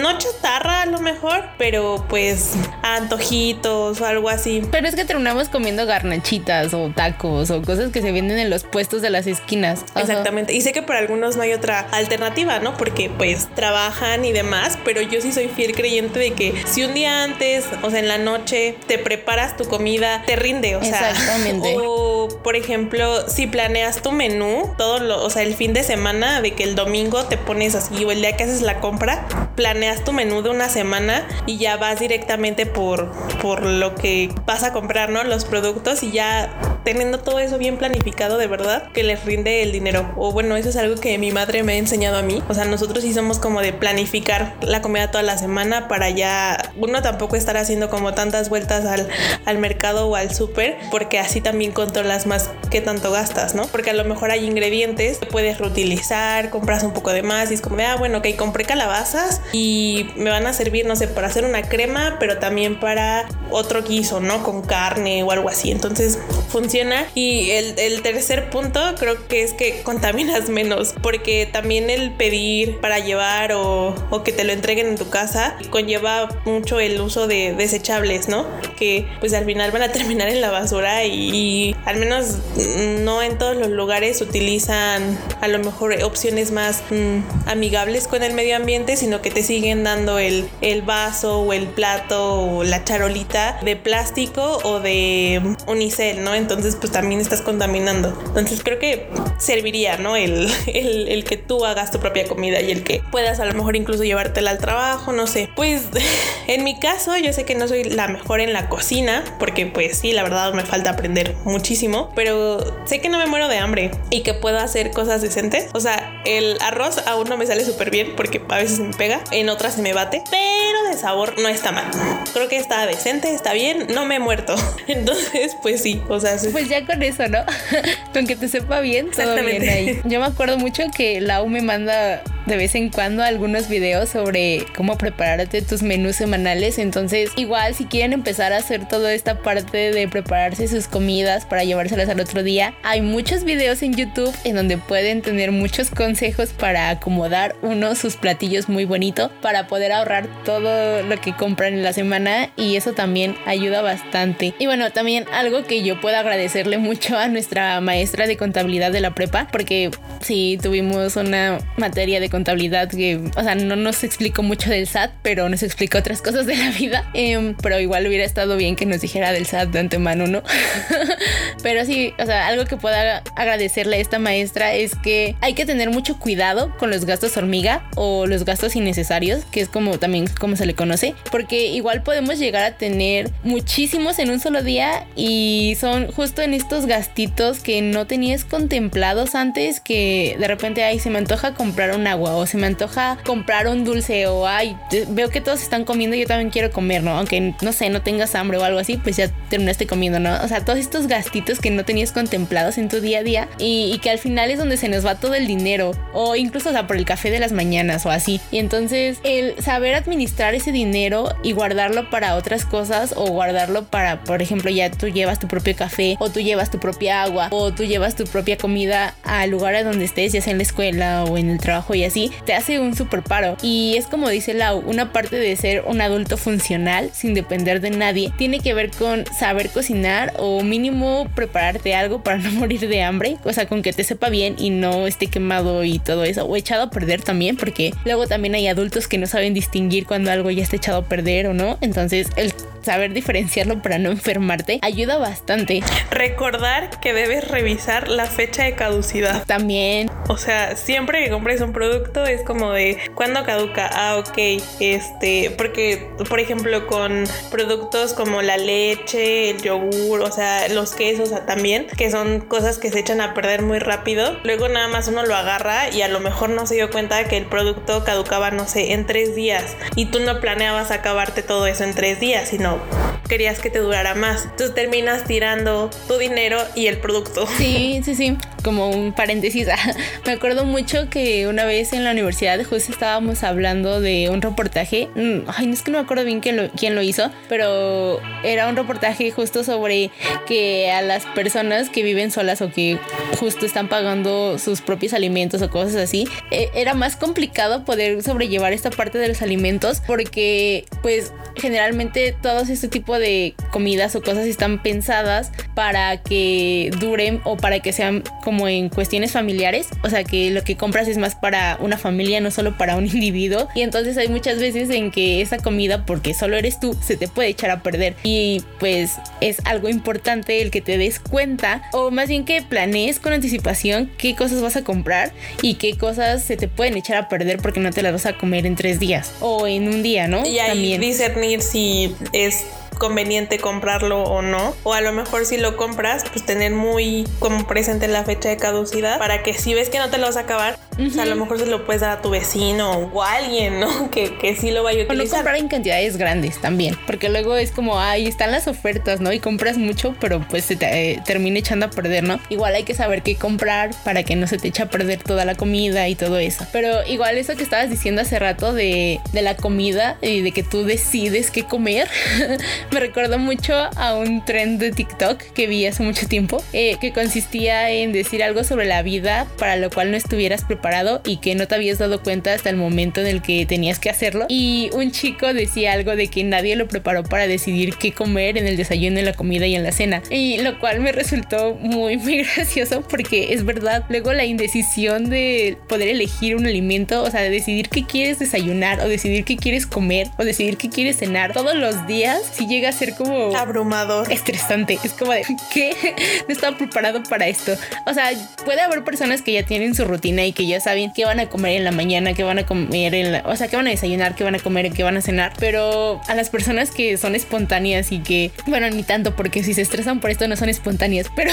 no chatarra a lo mejor, pero pues antojitos o algo así. Pero es que terminamos comiendo garnachitas o tacos o cosas que se venden en los puestos de las esquinas. Exactamente. Y sé que para algunos no hay otra alternativa, ¿no? Porque pues trabajan y demás, pero yo sí soy fiel creyente de que si un día antes, o sea, en la noche, te preparas tu comida, te rinde, o sea. Exactamente. (laughs) O, por ejemplo, si planeas tu menú, todo lo, o sea, el fin de semana, de que el domingo te pones así, o el día que haces la compra, planeas tu menú de una semana y ya vas directamente por, por lo que vas a comprar, ¿no? Los productos y ya teniendo todo eso bien planificado de verdad, que les rinde el dinero. O bueno, eso es algo que mi madre me ha enseñado a mí. O sea, nosotros sí somos como de planificar la comida toda la semana para ya uno tampoco estar haciendo como tantas vueltas al, al mercado o al súper, porque así también controlas más qué tanto gastas, ¿no? Porque a lo mejor hay ingredientes que puedes reutilizar, compras un poco de más y es como ah, bueno, ok, compré calabazas y me van a servir, no sé, para hacer una crema, pero también para otro guiso, ¿no? Con carne o algo así. Entonces funciona. Y el, tercer punto creo que es que contaminas menos, porque también el pedir para llevar o, o que te lo entreguen en tu casa conlleva mucho el uso de desechables, ¿no? Que pues al final van a terminar en la basura y, al menos no en todos los lugares utilizan a lo mejor opciones más mm, amigables con el medio ambiente, sino que te siguen dando el, el vaso o el plato o la charolita de plástico o de unicel, ¿no? Entonces pues también estás contaminando. Entonces creo que serviría, ¿no? El, (laughs) el, el que tú hagas tu propia comida y el que puedas a lo mejor incluso llevártela al trabajo, no sé. Pues (laughs) en mi caso yo sé que no soy la mejor en la cocina, porque pues sí, la verdad me falta aprender muchísimo, pero sé que no me muero de hambre y que puedo hacer cosas decentes. O sea, el arroz aún no me sale súper bien porque a veces me pega, en otras se me bate, pero de sabor no está mal. Creo que está decente, está bien, no me he muerto. (laughs) Entonces, pues sí, o sea, pues ya con eso, ¿no? (laughs) con que te sepa bien, todo bien ahí. (laughs) Yo me acuerdo mucho que la U me manda de vez en cuando algunos videos sobre cómo prepararte tus menús semanales. Entonces, igual si quieren empezar a hacer toda esta parte de prepararse sus comidas para llevárselas al otro día, hay muchos videos en YouTube en donde pueden tener muchos consejos para acomodar uno sus platillos muy para poder ahorrar todo lo que compran en la semana y eso también ayuda bastante. Y bueno, también algo que yo puedo agradecerle mucho a nuestra maestra de contabilidad de la prepa porque sí tuvimos una materia de contabilidad que, o sea, no nos explicó mucho del SAT, pero nos explicó otras cosas de la vida. Em, pero igual hubiera estado bien que nos dijera del SAT de antemano, ¿no? (laughs) pero sí, o sea, algo que pueda agradecerle a esta maestra es que hay que tener mucho cuidado con los gastos hormiga o los gastos innecesarios, que es como también como se le conoce, porque igual podemos llegar a tener muchísimos en un solo día y son justo en estos gastitos que no tenías contemplados antes que de repente ahí se me antoja comprar un agua o se me antoja comprar un dulce o ay, veo que todos están comiendo y yo también quiero comer, ¿no? Aunque no sé, no tengas hambre o algo así, pues ya terminaste comiendo, ¿no? O sea, todos estos gastitos que no tenías contemplados en tu día a día y, que al final es donde se nos va todo el dinero o incluso, o sea, por el café de las mañanas o así. Y entonces el saber administrar ese dinero y guardarlo para otras cosas o guardarlo para, por ejemplo, ya tú llevas tu propio café o tú llevas tu propia agua o tú llevas tu propia comida al lugar a donde estés, ya sea en la escuela o en el trabajo y así te hace un super paro. Y es como dice Lau, una parte de ser un adulto funcional sin depender de nadie tiene que ver con saber cocinar o mínimo prepararte algo para (laughs) no morir de hambre, o sea, con que te sepa bien y no esté quemado y todo eso, o echado a perder también, porque luego también hay adultos que no saben distinguir cuando algo ya está echado a perder o no. Entonces, el saber diferenciarlo para no enfermarte ayuda bastante. Recordar que debes revisar la fecha de caducidad. También. O sea, siempre que compres un producto es como de ¿cuándo caduca? Ah, ok. Este, porque, por ejemplo, con productos como la leche, el yogur, o sea, los quesos también, que son cosas que se echan a perder muy rápido. Luego nada más uno lo agarra y a lo mejor no se dio cuenta que el producto caducaba, no sé, en tres días. Y tú no planeabas acabarte todo eso en tres días, sino querías que te durara más. Entonces terminas tirando tu dinero y el producto. Sí, sí, sí. Como un paréntesis. (laughs) me acuerdo mucho que una vez en la universidad justo estábamos hablando de un reportaje. Mm, ay, no es que no me acuerdo bien quién lo, quién lo hizo, pero era un reportaje justo sobre que a las personas que viven solas o que justo están pagando sus propios alimentos o cosas así, e, era más complicado poder sobrellevar esta parte de los alimentos porque pues generalmente todos este tipo de comidas o cosas están pensadas para que duren o para que sean como en cuestiones familiares, o sea que lo que compras es más para una familia, no solo para un (laughs) individuo, y entonces hay muchas veces en que esa comida, porque solo eres tú, se te puede echar a perder y pues es algo importante el que te des cuenta o más bien que planees con anticipación qué cosas vas a comprar y qué cosas se te pueden echar a perder porque no te las vas a comer en tres días o en un día, ¿no? Y ahí También. discernir si es conveniente comprarlo o no. O a lo mejor si lo compras, pues tener muy como presente la fecha de caducidad para que si ves que no te lo vas a acabar, O sea, a lo mejor se lo puedes dar a tu vecino o a alguien, ¿no? (laughs) Que, que sí lo vaya a utilizar. O no comprar en cantidades grandes también, porque luego es como, ahí están las ofertas, ¿no? Y compras mucho, pero pues se te eh, termina echando a perder, ¿no? Igual hay que saber qué comprar para que no se te eche a perder toda la comida y todo eso. Pero igual eso que estabas diciendo hace rato de, de la comida y de que tú decides qué comer, (laughs) me recordó mucho a un trend de TikTok que vi hace mucho tiempo, eh, que consistía en decir algo sobre la vida para lo cual no estuvieras preparado y que no te habías dado cuenta hasta el momento en el que tenías que hacerlo. Y un chico decía algo de que nadie lo preparó para decidir qué comer en el desayuno, en la comida y en la cena. Y lo cual me resultó muy, muy (laughs) gracioso porque es verdad, luego la indecisión de poder elegir un alimento, o sea, de decidir qué quieres desayunar o decidir qué quieres comer o decidir qué quieres cenar todos los días, si llega a ser como abrumador, estresante. Es como de, (laughs) ¿qué? (laughs) No estaba preparado para esto. O sea, puede haber personas que ya tienen su rutina y que ya saben qué van a comer en la mañana, qué van a comer en la, o sea, qué van a desayunar, qué van a comer, qué van a cenar, pero a las personas que son espontáneas y que, bueno, ni tanto porque si se estresan por esto no son espontáneas, (laughs) pero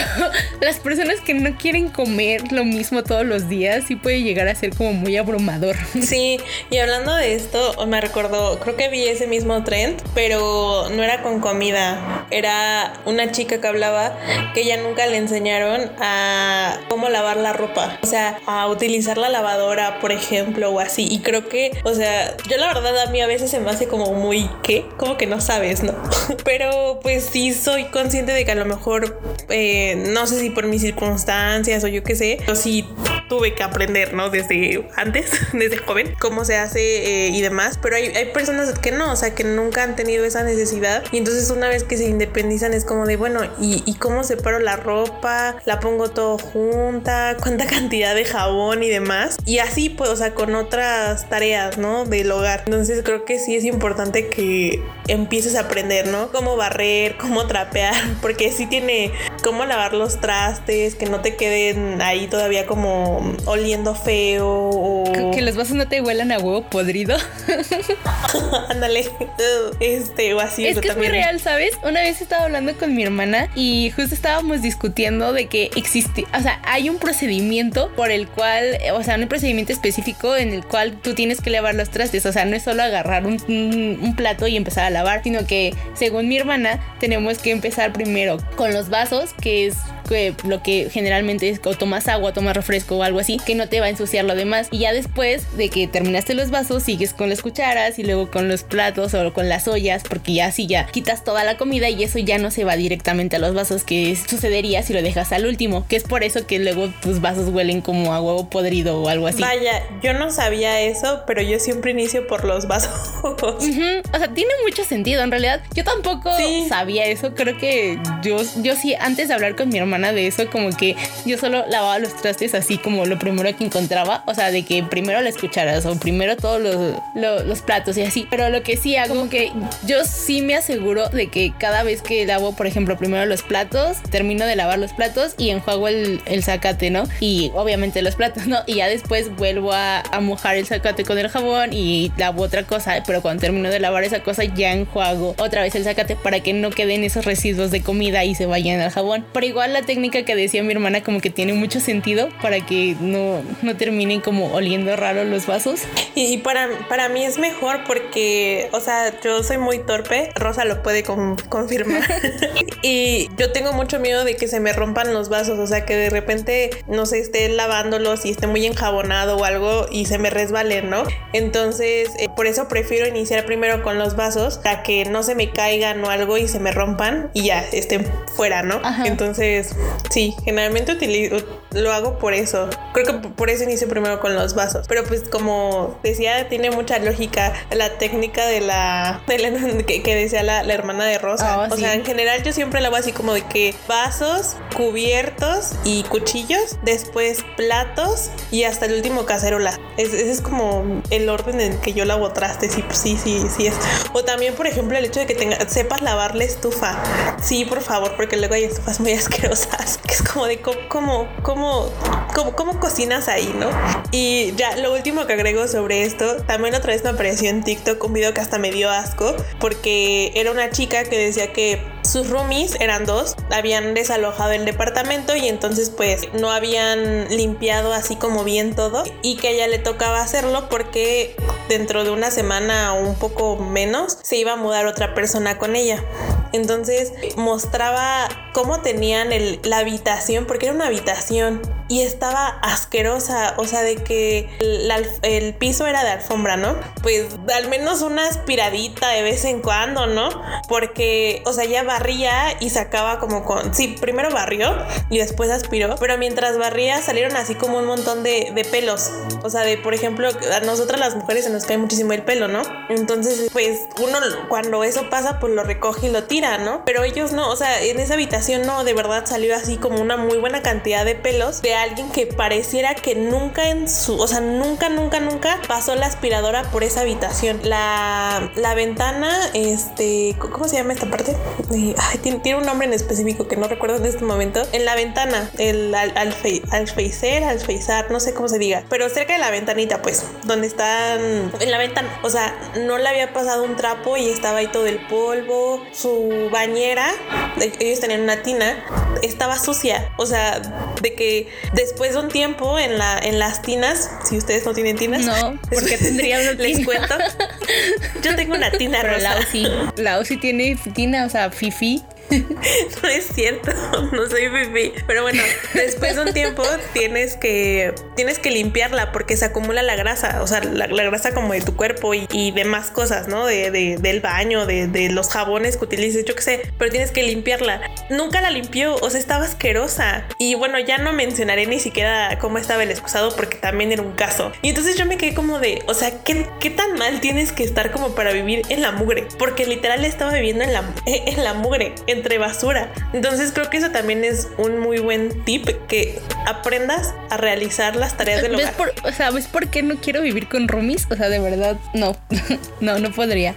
las personas que no quieren comer lo mismo todos los días sí puede llegar a ser como muy abrumador. (laughs) Sí, y hablando de esto, me recordó, creo que vi ese mismo trend, pero no era con comida, era una chica que hablaba que ella nunca le enseñaron a cómo lavar la ropa, o sea, a utilizar la lavadora, por ejemplo, o así, y creo que, o sea, yo la verdad a mí a veces se me hace como muy, ¿qué? Como que no sabes, ¿no? (laughs) pero pues sí soy consciente de que a lo mejor, eh, no sé si por mis circunstancias o yo qué sé, pero sí tuve que aprender, ¿no? Desde antes, (laughs) desde joven, cómo se hace eh, y demás, pero hay, hay personas que no, o sea, que nunca han tenido esa necesidad y entonces una vez que se independizan es como de, bueno, ¿y, cómo separo la ropa? ¿La pongo todo junta? ¿Cuánta (laughs) cantidad de jabón y demás? Y así, pues, o sea, con otras tareas, ¿no? Del hogar. Entonces creo que sí es importante que empieces a aprender, ¿no? Cómo barrer, cómo trapear, (laughs) porque sí tiene cómo lavar los trastes, que no te queden ahí todavía como oliendo feo o... Que los vasos no te huelan a huevo podrido. (laughs) Ándale. este, o así. Es que es muy real, ¿sabes? Una vez estaba hablando con mi hermana y justo estábamos discutiendo de que existe, o sea, hay un procedimiento por el cual, o sea, un procedimiento específico en el cual tú tienes que lavar los trastes, o sea, no es solo agarrar un, plato y empezar a lavar, sino que según mi hermana tenemos que empezar primero con los vasos, que es lo que generalmente es o tomas agua, tomas refresco o algo así, que no te va a ensuciar lo demás. Y ya después de que terminaste los vasos, sigues con las cucharas y luego con los platos o con las ollas, porque ya así ya quitas toda la comida y eso ya no se va directamente a los vasos, que sucedería si lo dejas al último, que es por eso que luego tus vasos huelen como a huevo podrido o algo así. Vaya, yo no sabía eso, pero yo siempre inicio por los vasos. O sea, tiene mucho sentido. En realidad, yo tampoco sabía eso. Creo que yo, yo sí, antes de hablar con mi hermana, de eso, como que yo solo lavaba los trastes así como lo primero que encontraba, o sea, de que primero las cucharas o primero todos los, los, platos y así, pero lo que sí hago, como que yo sí me aseguro de que cada vez que lavo, por ejemplo, primero los platos, termino de lavar los platos y enjuago el, el zacate, ¿no? Y obviamente los platos, ¿no? Y ya después vuelvo a, a mojar el zacate con el jabón y lavo otra cosa, pero cuando termino de lavar esa cosa ya enjuago otra vez el zacate para que no queden esos residuos de comida y se vayan al jabón. Pero igual la técnica que decía mi hermana como que tiene mucho sentido para que no, no terminen como oliendo raro los vasos. Y, para, para mí es mejor porque, o sea, yo soy muy torpe, Rosa lo puede confirmar. (laughs) y yo tengo mucho miedo de que se me rompan los vasos, o sea, que de repente, no sé, esté lavándolos y esté muy enjabonado o algo y se me resbalen, ¿no? Entonces, eh, por eso prefiero iniciar primero con los vasos para que no se me caigan o algo y se me rompan y ya estén fuera, ¿no? Entonces, Sí, generalmente utilizo, lo hago por eso. Creo que por eso inicio primero con los vasos. Pero pues como decía, tiene mucha lógica la técnica de la, (laughs) que, decía la, hermana de Rosa. Oh, o sea, en general yo siempre lo hago así como de que vasos, cubiertos y cuchillos, después platos y hasta el último cacerola. ese es como el orden en que yo lavo trastes. Sí, sí, sí, sí es. O también, por ejemplo, el hecho de que tenga, sepas lavar la estufa. Sí, por favor, porque luego hay estufas muy (laughs) asquerosas que es como de cómo, cómo, cómo, cómo, cocinas ahí, ¿no? Y ya lo último que agrego sobre esto, también otra vez me apareció en TikTok un video que hasta me dio asco, porque era una chica que decía que sus roomies eran dos, habían desalojado el departamento y entonces pues no habían limpiado así como bien todo y que a ella le tocaba hacerlo porque dentro de una semana o un poco menos se iba a mudar otra persona con ella. Entonces mostraba cómo tenían el, la habitación, porque era una habitación y estaba asquerosa, o sea, de que el, piso era de alfombra, ¿no? Pues al menos una aspiradita de vez en cuando, ¿no? Porque, o sea, ya barría y sacaba como con... Sí, primero barrió y después aspiró, pero mientras barría salieron así como un montón de, de pelos. O sea, de, por ejemplo, a nosotras las mujeres se nos cae muchísimo el pelo, ¿no? Entonces, pues uno cuando eso pasa, pues lo recoge y lo tira, Pero ellos no, o sea, en esa habitación no, de verdad salió así como una muy buena cantidad de pelos de alguien que pareciera que nunca en su, o sea, nunca, nunca, nunca pasó la aspiradora por esa habitación. La, la ventana, este, ¿cómo se llama esta parte? Ay, tiene, un nombre en específico que no recuerdo en este momento. En la ventana, el al, alfeicer, alfeizar, no sé cómo se diga, pero cerca de la ventanita, pues, donde están en la ventana. O sea, no le había pasado un trapo y estaba ahí todo el polvo. Su bañera, ellos tenían una tina, estaba sucia. O sea, de que después de un tiempo en, la, en las tinas, si ustedes no tienen tinas, no, porque tendría una (laughs) Les cuento. Yo tengo una tina Pero rosa. La sí tiene tina, o sea, fifi. (laughs) no es cierto, (laughs) no soy fifi. Pero bueno, después de un tiempo tienes que, tienes que limpiarla porque se acumula la grasa, o sea, la, grasa como de tu cuerpo y, demás cosas, ¿no? De, del baño, de, los jabones que utilices, yo qué sé, pero tienes que limpiarla. Nunca la limpió, o sea, estaba asquerosa. Y bueno, ya no mencionaré ni siquiera cómo estaba el excusado porque también era un caso. Y entonces yo me quedé como de, o sea, ¿qué, qué tan mal tienes que estar como para vivir en la mugre? Porque literal estaba viviendo en la, (laughs) en la mugre entre basura. Entonces creo que eso también es un muy buen tip que aprendas a realizar las tareas del hogar. Por, o sea, ¿ves por qué no quiero vivir con roomies? O sea, de verdad, no, (laughs) no, no podría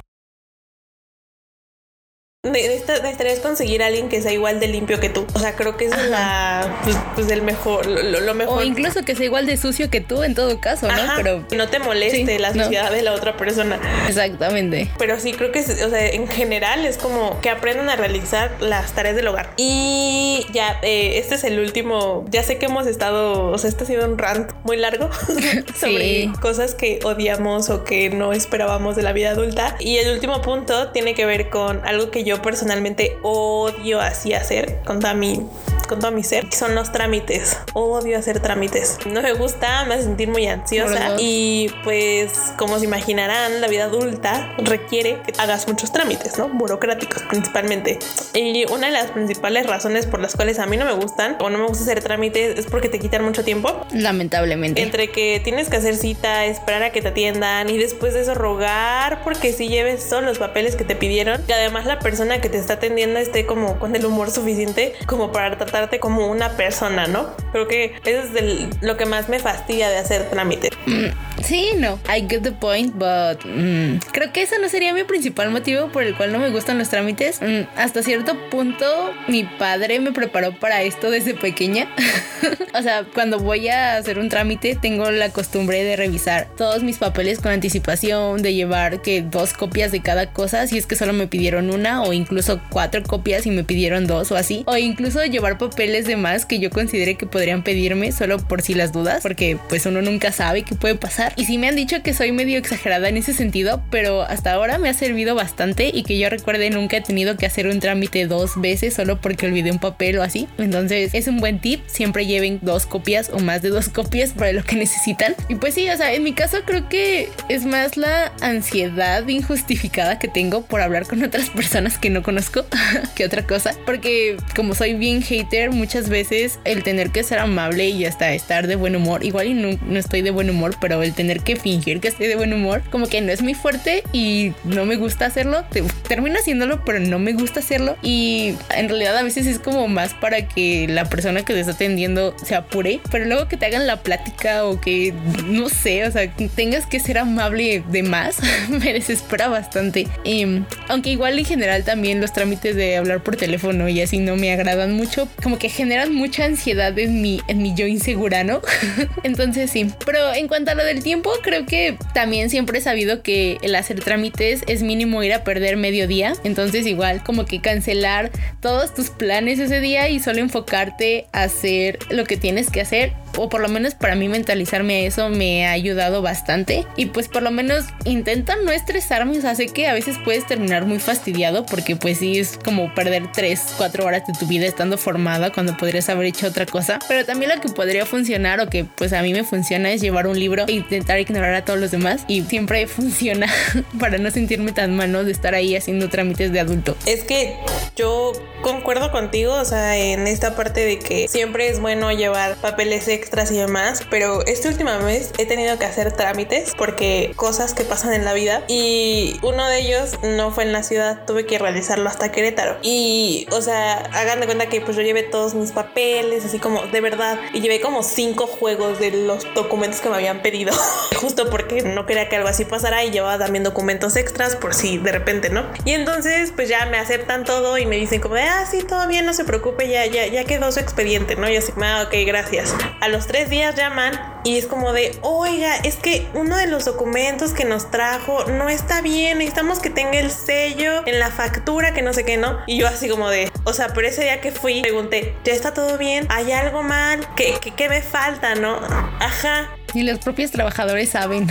necesitarías conseguir a alguien que sea igual de limpio que tú. O sea, creo que es la pues, pues, el mejor, lo, mejor. O incluso que sea igual de sucio que tú en todo caso, ¿no? Pero no te moleste la suciedad de la otra persona. Exactamente. Pero sí creo que, o sea, en general es como que aprendan a realizar las tareas del hogar. Y ya, eh, este es el último. Ya sé que hemos estado, o sea, este ha sido un rant muy largo (laughs) (laughs) sobre cosas que odiamos o que no esperábamos de la vida adulta. Y el último punto tiene que ver con algo que yo personalmente odio así hacer con toda mi, con todo mi ser, que son los trámites. Odio hacer trámites. No me gusta, me hace sentir muy ansiosa. Y pues, como se imaginarán, la vida adulta requiere que hagas muchos trámites, ¿no? Burocráticos principalmente. Y una de las principales razones por las cuales a mí no me gustan o no me gusta hacer trámites es porque te quitan mucho tiempo. Lamentablemente. Entre que tienes que hacer cita, esperar a que te atiendan y después de eso rogar porque si lleves todos los papeles que te pidieron. Y además la persona que te está atendiendo esté como con el humor suficiente como para tratarte como una persona, ¿no? Creo que eso es lo que más me fastidia de hacer trámites. Mm, sí, no, I get the point, but mm, creo que ese no sería mi principal motivo por el cual no me gustan los trámites. Mm, hasta cierto punto, mi padre me preparó para esto desde pequeña. (laughs) o sea, cuando voy a hacer un trámite, tengo la costumbre de revisar todos mis papeles con anticipación, de llevar que dos copias de cada cosa, si es que solo me pidieron una o incluso cuatro copias y me pidieron dos o así. O incluso llevar papeles de más que yo considere que podrían pedirme solo por si las dudas, porque pues uno nunca sabe qué puede pasar. Y sí me han dicho que soy medio exagerada en ese sentido, pero hasta ahora me ha servido bastante y que yo recuerde nunca he tenido que hacer un trámite dos veces solo porque olvidé un papel o así. Entonces es un buen tip, siempre lleven dos copias o más de dos copias para lo que necesitan. Y pues sí, o sea, en mi caso creo que es más la ansiedad injustificada que tengo por hablar con otras personas que no conozco (laughs) que otra cosa. Porque como soy bien hater, muchas veces el tener que ser amable y hasta estar de buen humor, igual y no, no estoy de buen humor, pero el tener que fingir que estoy de buen humor, como que no es muy fuerte y no me gusta hacerlo. Termino haciéndolo, pero no me gusta hacerlo. Y en realidad a veces es como más para que la persona que te está atendiendo se apure, pero luego que te hagan la plática o que no sé, o sea, tengas que ser amable de más, (laughs) me desespera bastante. Y, aunque igual en general también los trámites de hablar por teléfono y así no me agradan mucho, como que generan mucha ansiedad en mi, en mi yo insegura, ¿no? (laughs) Entonces sí. Pero en cuanto a lo del tiempo, creo que también siempre he sabido que el hacer trámites es mínimo ir a perder medio día. Entonces igual como que cancelar todos tus planes ese día y solo enfocarte a hacer lo que tienes que hacer o por lo menos para mí mentalizarme a eso me ha ayudado bastante. Y pues por lo menos intenta no estresarme, o sea, sé que a veces puedes terminar muy fastidiado porque pues sí es como perder 3, 4 horas de tu vida estando formada cuando podrías haber hecho otra cosa, pero también lo que podría funcionar o que pues a mí me funciona es llevar un libro e intentar ignorar a todos los demás y siempre (laughs) funciona (laughs) para no sentirme tan malo de estar ahí haciendo trámites de adulto. Es que yo concuerdo contigo, o sea, en esta parte de que siempre es bueno llevar papeles extras y demás, pero esta última vez he tenido que hacer trámites porque cosas que pasan en la vida y uno de ellos no fue en la ciudad, tuve que realizarlo hasta Querétaro. Y, o sea, hagan de cuenta que pues yo llevé todos mis papeles, así como de verdad, y llevé como cinco juegos de los documentos que me habían pedido, (laughs) justo porque no quería que algo así pasara y llevaba también documentos extras por si de repente, ¿no? Y entonces pues ya me aceptan todo y me dicen como de, ah, sí, todo bien, no se preocupe, ya, ya, ya quedó su expediente, ¿no? Y así, ah, ok, gracias. A los tres días llaman y es como de, oiga, es que uno de los documentos que nos trajo no está bien, necesitamos que tenga el sello en la factura, que no sé qué, ¿no? Y yo así como de, o sea, pero ese día que fui, pregunté, ¿ya está todo bien? ¿Hay algo mal? ¿Qué, qué, qué me falta, no? Ajá. Y los propios trabajadores saben.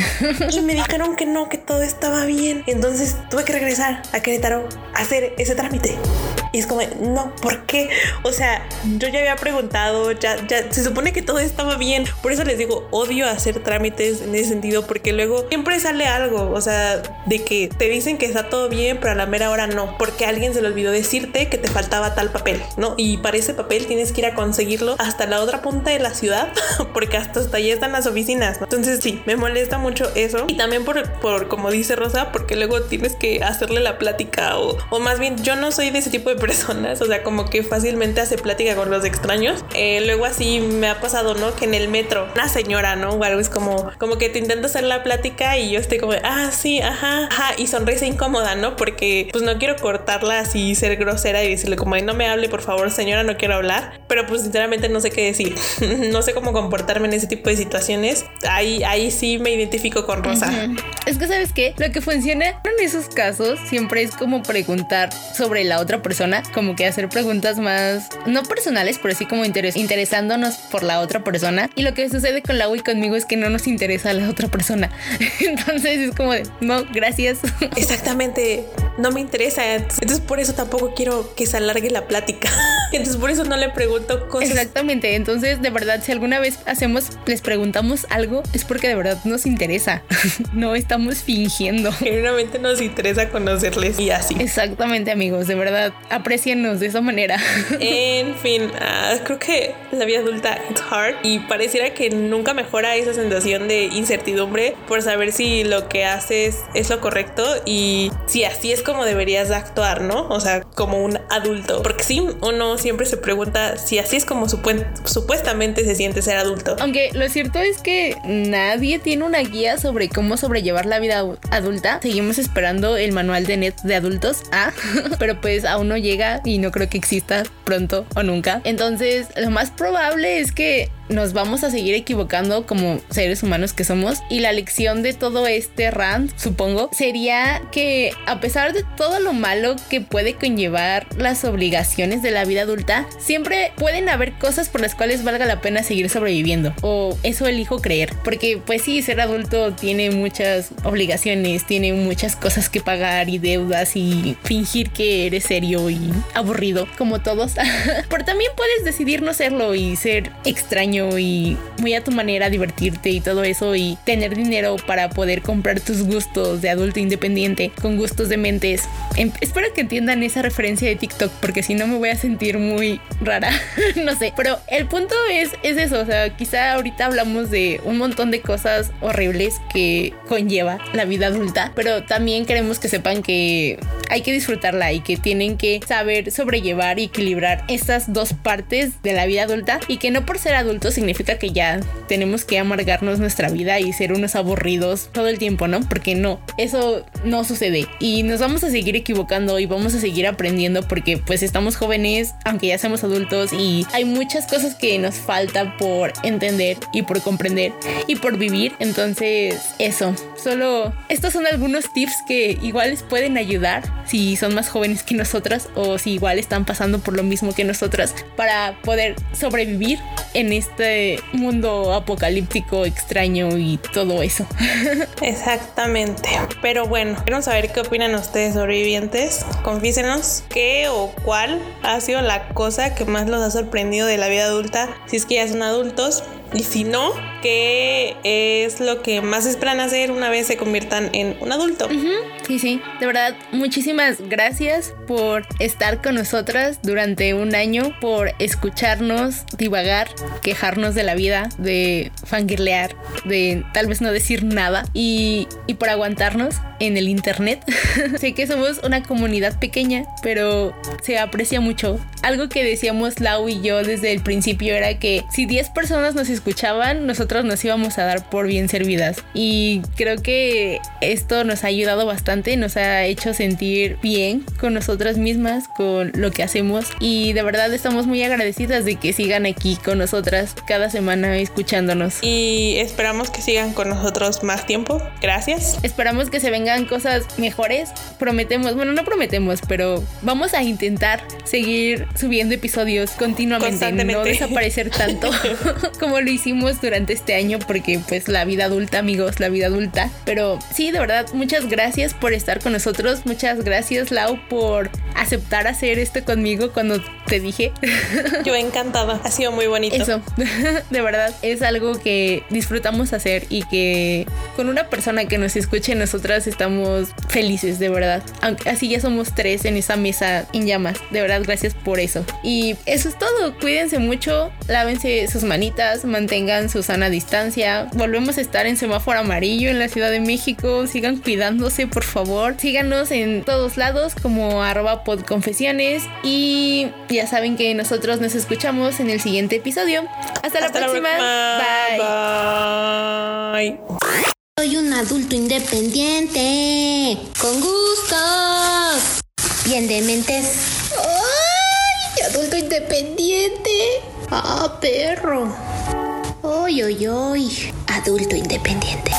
Y me dijeron que no, que todo estaba bien. Entonces tuve que regresar a Querétaro a hacer ese trámite. Es como, no, ¿por qué? O sea, yo ya había preguntado, ya, ya se supone que todo estaba bien. Por eso les digo, odio hacer trámites en ese sentido, porque luego siempre sale algo, o sea, de que te dicen que está todo bien, pero a la mera hora no, porque alguien se le olvidó decirte que te faltaba tal papel, ¿no? Y para ese papel tienes que ir a conseguirlo hasta la otra punta de la ciudad, (laughs) porque hasta, hasta allí están las oficinas. Entonces sí, me molesta mucho eso. Y también por, por como dice Rosa, porque luego tienes que hacerle la plática o, o más bien yo no soy de ese tipo de personas, o sea, como que fácilmente hace plática con los extraños. Eh, luego así me ha pasado, ¿no? Que en el metro, una señora, ¿no? O algo es como, como que te intenta hacer la plática y yo estoy como, ah, sí, ajá, ajá, y sonrisa incómoda, ¿no? Porque pues no quiero cortarla así, ser grosera y decirle como, no me hable, por favor, señora, no quiero hablar, pero pues sinceramente no sé qué decir, (laughs) no sé cómo comportarme en ese tipo de situaciones. Ahí, ahí sí me identifico con Rosa. Es que, ¿sabes qué? Lo que funciona en esos casos siempre es como preguntar sobre la otra persona como que hacer preguntas más, no personales, pero sí como interes interesándonos por la otra persona. Y lo que sucede con la y conmigo es que no nos interesa la otra persona. (laughs) Entonces es como de, no, gracias. (laughs) Exactamente, no me interesa. Entonces por eso tampoco quiero que se alargue la plática. (laughs) Entonces por eso no le pregunto cosas. Exactamente, entonces de verdad, si alguna vez hacemos, les preguntamos algo, es porque de verdad nos interesa. no estamos fingiendo. Genuinamente nos interesa conocerles y así. Exactamente amigos, de verdad, apreciennos de esa manera. (laughs) en fin, uh, creo que la vida adulta es hard y pareciera que nunca mejora esa sensación de incertidumbre por saber si lo que haces es lo correcto y si así es como deberías actuar, ¿no? O sea, como un adulto. Porque sí, uno siempre se pregunta si así es como supuestamente se siente ser adulto. Aunque lo cierto es que nadie tiene una guía sobre cómo sobrellevar la vida adulta. Seguimos esperando el manual de net de adultos. Ah, (laughs) pero pues aún no llega y no creo que exista pronto o nunca. Entonces, lo más probable es que nos vamos a seguir equivocando como seres humanos que somos. Y la lección de todo este rant, supongo, sería que a pesar de todo lo malo que puede conllevar las obligaciones de la vida adulta, siempre pueden haber cosas por las cuales valga la pena seguir sobreviviendo. O eso elijo creer. Porque pues sí, ser adulto tiene muchas obligaciones, tiene muchas cosas que pagar y deudas y fingir que eres serio y aburrido como todos. (laughs) Pero también puedes decidir no serlo y ser extraño y muy a tu manera divertirte y todo eso y tener dinero para poder comprar tus gustos de adulto independiente con gustos de mentes. Em, espero que entiendan esa referencia de TikTok porque si no me voy a sentir muy rara. (laughs) no sé, pero el punto es, es eso, o sea, quizá ahorita hablamos de un montón de cosas horribles que conlleva la vida adulta, pero también queremos que sepan que hay que disfrutarla y que tienen que saber sobrellevar y equilibrar estas dos partes de la vida adulta y que no por ser adulto adultos significa que ya tenemos que amargarnos nuestra vida y ser unos aburridos todo el tiempo, ¿no? Porque no, eso no sucede y nos vamos a seguir equivocando y vamos a seguir aprendiendo porque pues estamos jóvenes, aunque ya seamos adultos y hay muchas cosas que nos falta por entender y por comprender y por vivir. Entonces, eso, solo estos son algunos tips que igual les pueden ayudar si son más jóvenes que nosotras o si igual están pasando por lo mismo que nosotras para poder sobrevivir en este mundo apocalíptico extraño y todo eso. (laughs) Exactamente. Pero bueno, queremos saber qué opinan ustedes sobrevivientes. Confísenos qué o cuál ha sido la cosa que más los ha sorprendido de la vida adulta, si es que ya son adultos y si no, ¿qué es lo que más esperan hacer una vez se conviertan en un adulto? Sí, sí. De verdad, muchísimas gracias por estar con nosotras durante un año, por escucharnos, divagar, quejarnos de la vida, de fangirlear, de tal vez no decir nada y, y por aguantarnos en el internet. (laughs) sé que somos una comunidad pequeña, pero se aprecia mucho. Algo que decíamos Lau y yo desde el principio era que si 10 personas nos escuchaban, nosotros nos íbamos a dar por bien servidas. Y creo que esto nos ha ayudado bastante, nos ha hecho sentir bien con nosotras mismas, con lo que hacemos. Y de verdad estamos muy agradecidas de que sigan aquí con nosotras cada semana escuchándonos. Y esperamos que sigan con nosotros más tiempo. Gracias. Esperamos que se vengan cosas mejores. Prometemos, bueno, no prometemos, pero vamos a intentar seguir subiendo episodios continuamente, no desaparecer tanto (laughs) (laughs) como lo hicimos durante este año porque pues la vida adulta, amigos, la vida adulta. Pero sí, de verdad, muchas gracias por estar con nosotros. Muchas gracias, Lau, por aceptar hacer esto conmigo cuando te dije. (laughs) Yo encantada, ha sido muy bonito. Eso, (laughs) de verdad, es algo que disfrutamos hacer y que con una persona que nos escuche, nosotras estamos felices, de verdad. Aunque así ya somos tres en esa mesa en llamas. De verdad, gracias por eso. Y eso es todo. Cuídense mucho, lávense sus manitas, mantengan su sana distancia. Volvemos a estar en semáforo amarillo en la Ciudad de México. Sigan cuidándose, por favor. Síganos en todos lados como arroba podconfesiones. Y ya saben que nosotros nos escuchamos en el siguiente episodio. Hasta, la, próxima. Bye. Soy un adulto independiente. Con gustos. Bien de mentes. ¡Ay! Adulto independiente. Ah, perro. Oy, oy, oy. Adulto independiente.